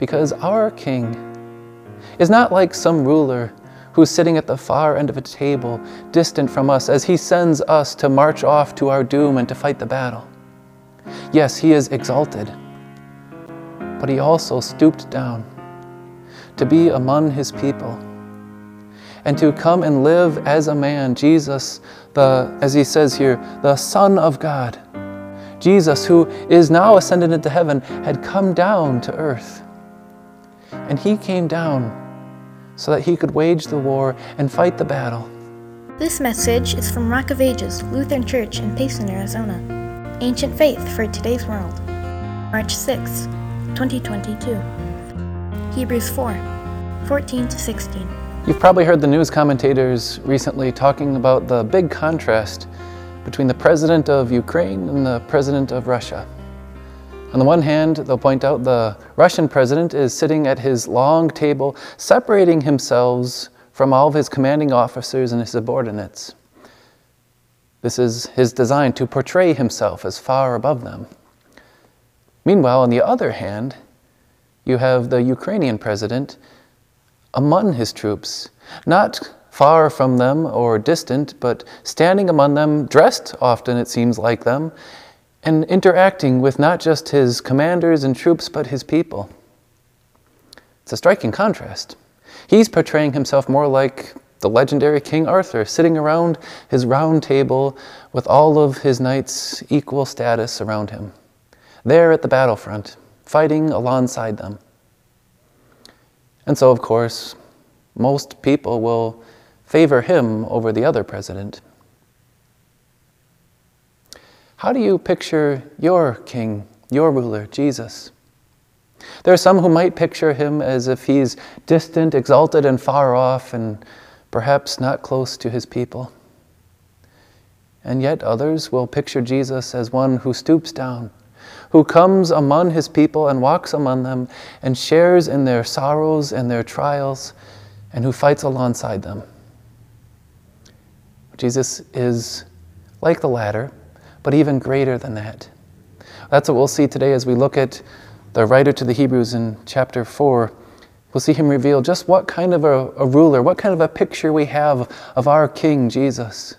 because our King is not like some ruler who's sitting at the far end of a table, distant from us, as he sends us to march off to our doom and to fight the battle. Yes, he is exalted, but he also stooped down to be among his people and to come and live as a man, Jesus, the, as he says here, the Son of God. Jesus, who is now ascended into heaven, had come down to earth. And he came down so that he could wage the war and fight the battle. This message is from Rock of Ages Lutheran Church in Payson, Arizona. Ancient Faith for Today's World. March 6, 2022. Hebrews 4, 14 to 16. You've probably heard the news commentators recently talking about the big contrast between the president of Ukraine and the president of Russia. On the one hand, they'll point out the Russian president is sitting at his long table, separating himself from all of his commanding officers and his subordinates. This is his design to portray himself as far above them. Meanwhile, on the other hand, you have the Ukrainian president among his troops, not far from them or distant, but standing among them, dressed often, it seems like them, and interacting with not just his commanders and troops, but his people. It's a striking contrast. He's portraying himself more like the legendary King Arthur, sitting around his round table with all of his knights' equal status around him, there at the battlefront, fighting alongside them. And so, of course, most people will favor him over the other president. How do you picture your king, your ruler, Jesus? There are some who might picture him as if he's distant, exalted, and far off, and perhaps not close to his people. And yet others will picture Jesus as one who stoops down, who comes among his people and walks among them and shares in their sorrows and their trials, and who fights alongside them. Jesus is like the latter but even greater than that. That's what we'll see today as we look at the writer to the Hebrews in chapter 4. We'll see him reveal just what kind of a, a ruler, what kind of a picture we have of our King Jesus.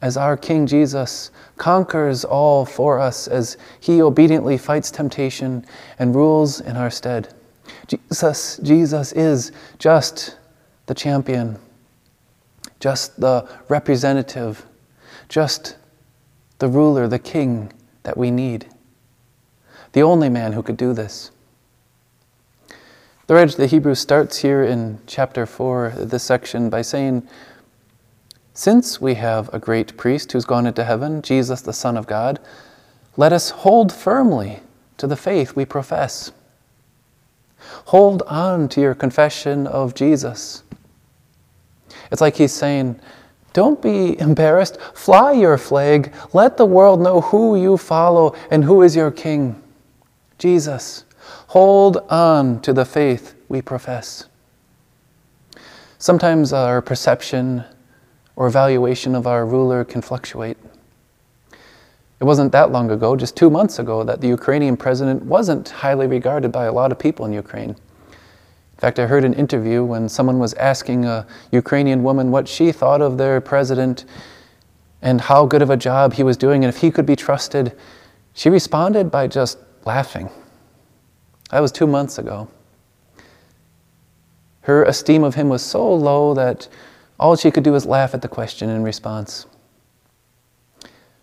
As our King Jesus conquers all for us, as he obediently fights temptation and rules in our stead. Jesus, Jesus is just the champion, just the representative, just the ruler, the king that we need. The only man who could do this. The writer the Hebrews starts here in chapter 4, this section, by saying, Since we have a great priest who's gone into heaven, Jesus, the Son of God, let us hold firmly to the faith we profess. Hold on to your confession of Jesus. It's like he's saying, don't be embarrassed. Fly your flag. Let the world know who you follow and who is your king. Jesus. Hold on to the faith we profess. Sometimes our perception or evaluation of our ruler can fluctuate. It wasn't that long ago, just two months ago, that the Ukrainian president wasn't highly regarded by a lot of people in Ukraine. In fact, I heard an interview when someone was asking a Ukrainian woman what she thought of their president and how good of a job he was doing and if he could be trusted. She responded by just laughing. That was two months ago. Her esteem of him was so low that all she could do was laugh at the question in response.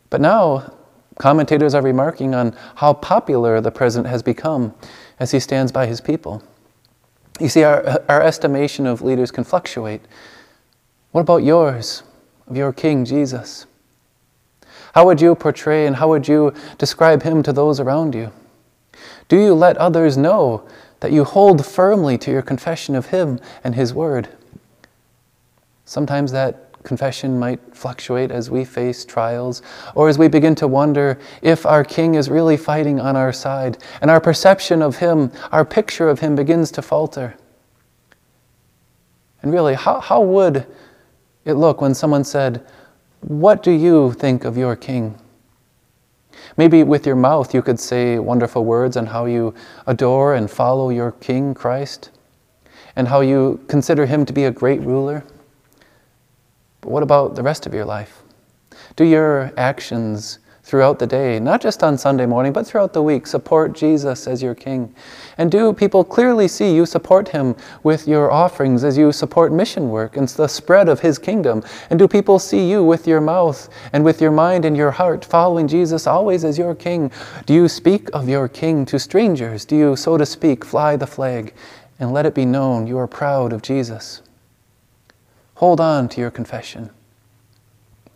But now, commentators are remarking on how popular the president has become as he stands by his people. You see, our, our estimation of leaders can fluctuate. What about yours, of your King Jesus? How would you portray and how would you describe him to those around you? Do you let others know that you hold firmly to your confession of him and his word? Sometimes that confession might fluctuate as we face trials, or as we begin to wonder if our King is really fighting on our side, and our perception of Him, our picture of Him begins to falter. And really, how, how would it look when someone said, What do you think of your King? Maybe with your mouth you could say wonderful words on how you adore and follow your King Christ and how you consider him to be a great ruler. But what about the rest of your life? Do your actions throughout the day, not just on Sunday morning, but throughout the week, support Jesus as your King? And do people clearly see you support him with your offerings as you support mission work and the spread of his kingdom? And do people see you with your mouth and with your mind and your heart following Jesus always as your King? Do you speak of your King to strangers? Do you, so to speak, fly the flag and let it be known you are proud of Jesus? Hold on to your confession.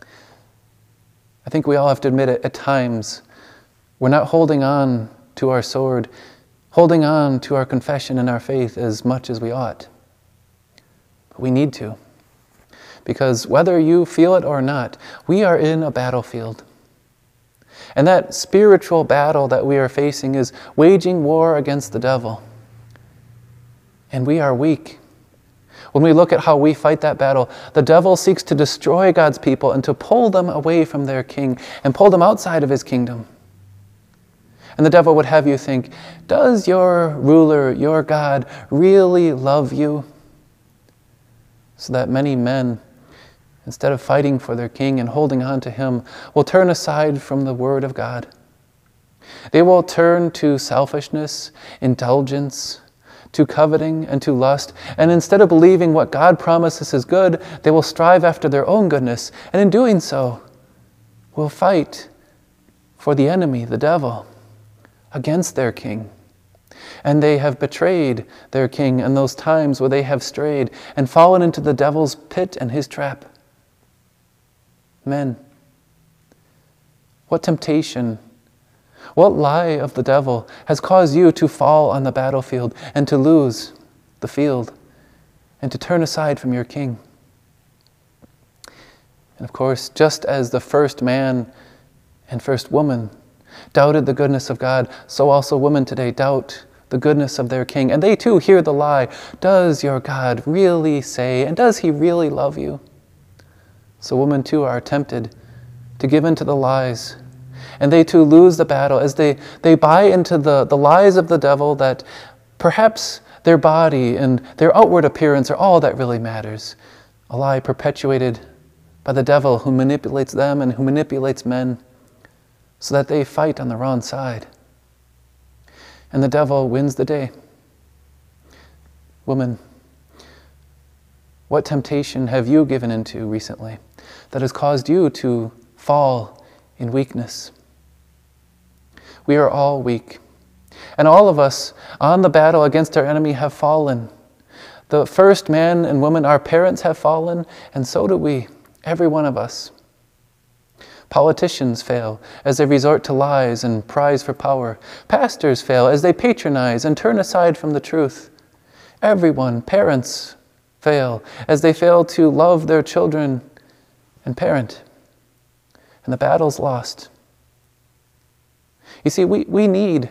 I think we all have to admit it at times we're not holding on to our sword, holding on to our confession and our faith as much as we ought. But we need to. Because whether you feel it or not, we are in a battlefield. And that spiritual battle that we are facing is waging war against the devil. And we are weak. When we look at how we fight that battle, the devil seeks to destroy God's people and to pull them away from their king and pull them outside of his kingdom. And the devil would have you think, does your ruler, your God, really love you? So that many men, instead of fighting for their king and holding on to him, will turn aside from the word of God. They will turn to selfishness, indulgence, to coveting and to lust, and instead of believing what God promises is good, they will strive after their own goodness, and in doing so, will fight for the enemy, the devil, against their king. And they have betrayed their king in those times where they have strayed and fallen into the devil's pit and his trap. Men, what temptation what lie of the devil has caused you to fall on the battlefield and to lose the field and to turn aside from your king? And of course, just as the first man and first woman doubted the goodness of God, so also women today doubt the goodness of their king. And they too hear the lie Does your God really say, and does he really love you? So women too are tempted to give in to the lies and they too lose the battle as they, they buy into the, the lies of the devil that perhaps their body and their outward appearance are all that really matters. A lie perpetuated by the devil who manipulates them and who manipulates men so that they fight on the wrong side. And the devil wins the day. Woman, what temptation have you given into recently that has caused you to fall in weakness? We are all weak. And all of us on the battle against our enemy have fallen. The first man and woman, our parents, have fallen, and so do we, every one of us. Politicians fail as they resort to lies and prize for power. Pastors fail as they patronize and turn aside from the truth. Everyone, parents, fail as they fail to love their children and parent. And the battle's lost. You see, we, we need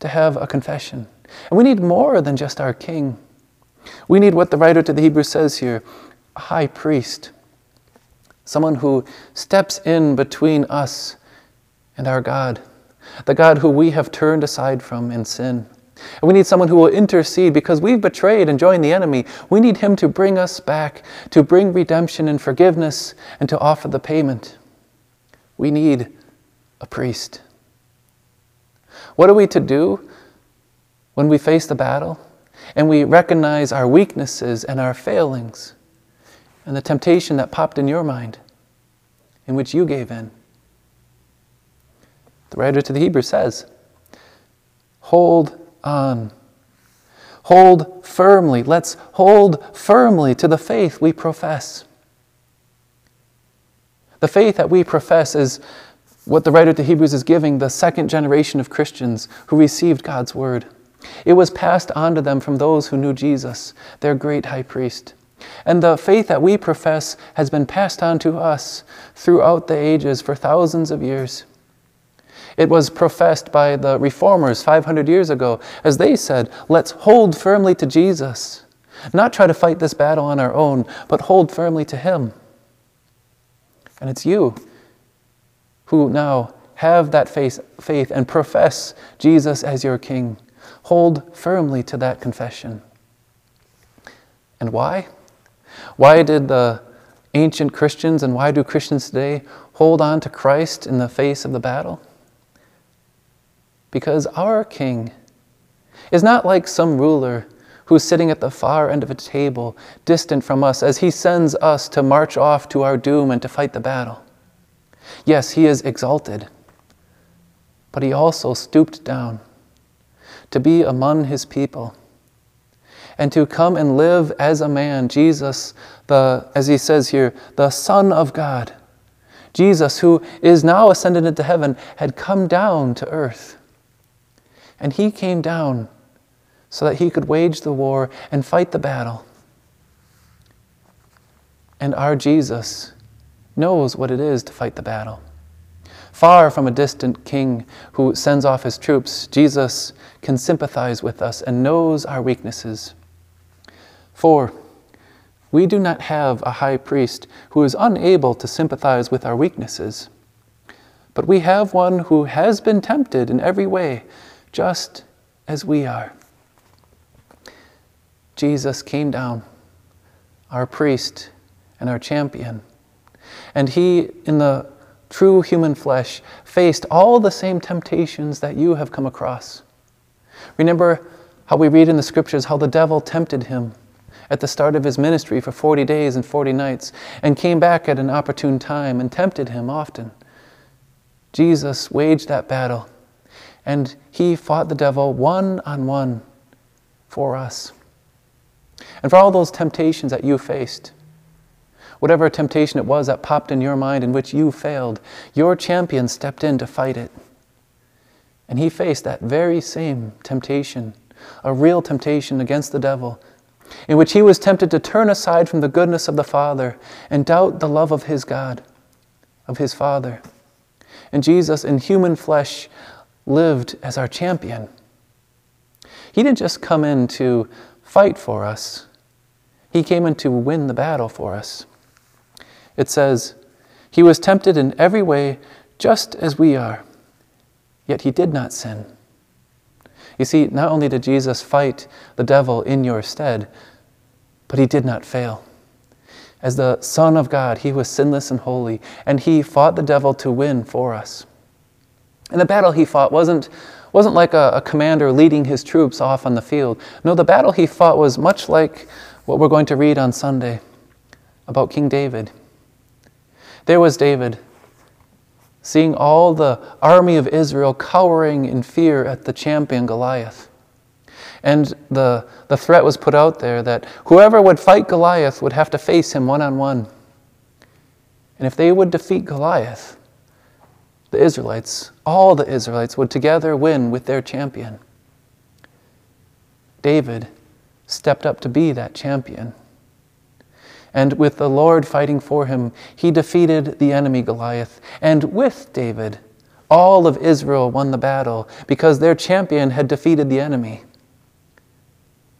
to have a confession. And we need more than just our king. We need what the writer to the Hebrews says here a high priest, someone who steps in between us and our God, the God who we have turned aside from in sin. And we need someone who will intercede because we've betrayed and joined the enemy. We need him to bring us back, to bring redemption and forgiveness, and to offer the payment. We need a priest. What are we to do when we face the battle and we recognize our weaknesses and our failings and the temptation that popped in your mind in which you gave in? The writer to the Hebrews says, Hold on. Hold firmly. Let's hold firmly to the faith we profess. The faith that we profess is what the writer to Hebrews is giving the second generation of Christians who received God's word. It was passed on to them from those who knew Jesus, their great high priest. And the faith that we profess has been passed on to us throughout the ages for thousands of years. It was professed by the reformers 500 years ago as they said, Let's hold firmly to Jesus, not try to fight this battle on our own, but hold firmly to Him. And it's you who now have that faith, faith and profess Jesus as your King. Hold firmly to that confession. And why? Why did the ancient Christians and why do Christians today hold on to Christ in the face of the battle? Because our King is not like some ruler who's sitting at the far end of a table, distant from us, as he sends us to march off to our doom and to fight the battle. Yes, he is exalted, but he also stooped down to be among his people and to come and live as a man, Jesus, the, as he says here, the Son of God. Jesus, who is now ascended into heaven, had come down to earth. And he came down so that he could wage the war and fight the battle. And our Jesus knows what it is to fight the battle. Far from a distant king who sends off his troops, Jesus can sympathize with us and knows our weaknesses. For we do not have a high priest who is unable to sympathize with our weaknesses, but we have one who has been tempted in every way, just as we are. Jesus came down, our priest and our champion, and he, in the true human flesh, faced all the same temptations that you have come across. Remember how we read in the scriptures how the devil tempted him at the start of his ministry for 40 days and 40 nights and came back at an opportune time and tempted him often. Jesus waged that battle and he fought the devil one on one for us. And for all those temptations that you faced, whatever temptation it was that popped in your mind in which you failed, your champion stepped in to fight it. And he faced that very same temptation, a real temptation against the devil, in which he was tempted to turn aside from the goodness of the Father and doubt the love of his God, of his Father. And Jesus, in human flesh, lived as our champion. He didn't just come in to fight for us, he came in to win the battle for us. It says, He was tempted in every way, just as we are, yet he did not sin. You see, not only did Jesus fight the devil in your stead, but he did not fail. As the Son of God, he was sinless and holy, and he fought the devil to win for us. And the battle he fought wasn't, wasn't like a, a commander leading his troops off on the field. No, the battle he fought was much like what we're going to read on Sunday about King David. There was David, seeing all the army of Israel cowering in fear at the champion Goliath. And the, the threat was put out there that whoever would fight Goliath would have to face him one on one. And if they would defeat Goliath, the Israelites, all the Israelites, would together win with their champion. David stepped up to be that champion. And with the Lord fighting for him, he defeated the enemy Goliath. And with David, all of Israel won the battle because their champion had defeated the enemy.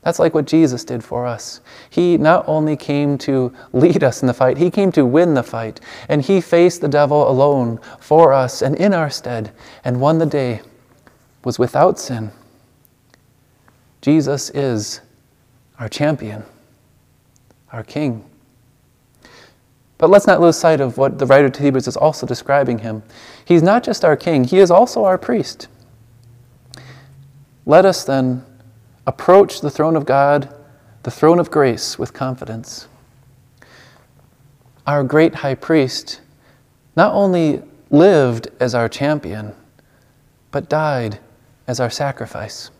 That's like what Jesus did for us. He not only came to lead us in the fight, he came to win the fight. And he faced the devil alone for us and in our stead and won the day, was without sin. Jesus is our champion, our king. But let's not lose sight of what the writer to Hebrews is also describing him. He's not just our king, he is also our priest. Let us then approach the throne of God, the throne of grace, with confidence. Our great high priest not only lived as our champion, but died as our sacrifice.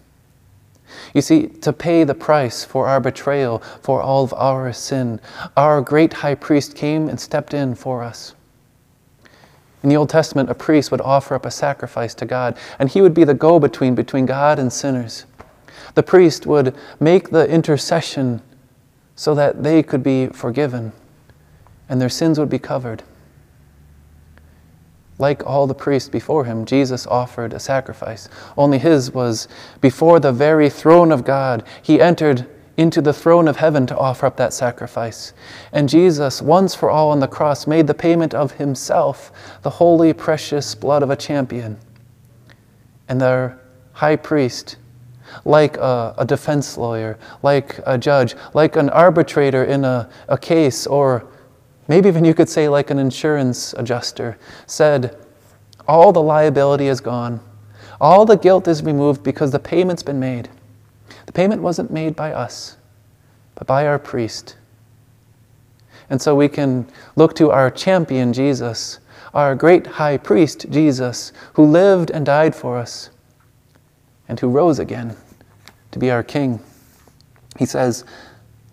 You see, to pay the price for our betrayal, for all of our sin, our great high priest came and stepped in for us. In the Old Testament, a priest would offer up a sacrifice to God, and he would be the go between between God and sinners. The priest would make the intercession so that they could be forgiven and their sins would be covered. Like all the priests before him, Jesus offered a sacrifice. Only his was before the very throne of God. He entered into the throne of heaven to offer up that sacrifice. And Jesus, once for all on the cross, made the payment of himself, the holy, precious blood of a champion. And their high priest, like a, a defense lawyer, like a judge, like an arbitrator in a, a case, or maybe even you could say like an insurance adjuster, said, All the liability is gone. All the guilt is removed because the payment's been made. The payment wasn't made by us, but by our priest. And so we can look to our champion, Jesus, our great high priest, Jesus, who lived and died for us and who rose again to be our king. He says,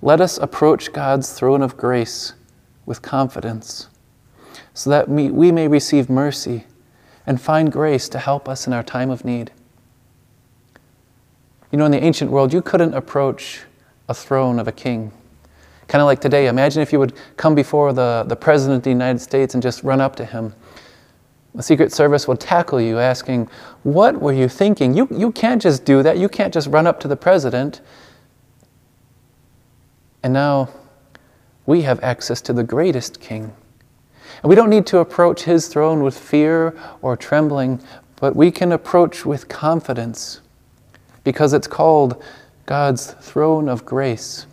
Let us approach God's throne of grace with confidence so that we, may receive mercy and find grace to help us in our time of need. You know, in the ancient world, you couldn't approach a throne of a king. Kind of like today, imagine if you would come before the, the President of the United States and just run up to him. The Secret Service would tackle you asking, What were you thinking? You, you can't just do that. You can't just run up to the President. And now we have access to the greatest king. And we don't need to approach his throne with fear or trembling, but we can approach with confidence because it's called God's throne of grace.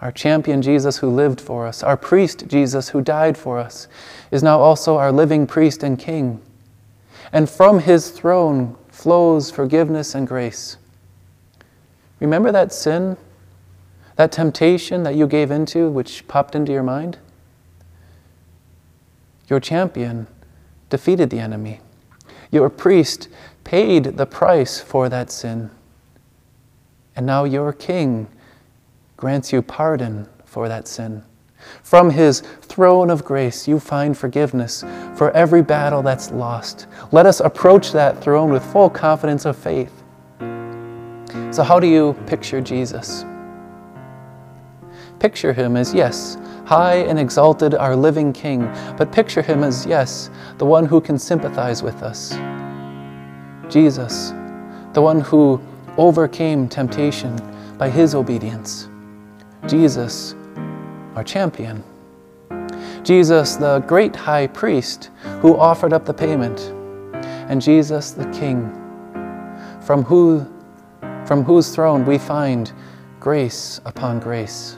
Our champion Jesus, who lived for us, our priest Jesus, who died for us, is now also our living priest and king. And from his throne flows forgiveness and grace. Remember that sin, that temptation that you gave into, which popped into your mind? Your champion defeated the enemy. Your priest paid the price for that sin. And now your king grants you pardon for that sin. From his throne of grace, you find forgiveness for every battle that's lost. Let us approach that throne with full confidence of faith. So, how do you picture Jesus? Picture him as, yes, high and exalted, our living King, but picture him as, yes, the one who can sympathize with us. Jesus, the one who overcame temptation by his obedience. Jesus, our champion. Jesus, the great high priest who offered up the payment. And Jesus, the King, from, who, from whose throne we find grace upon grace.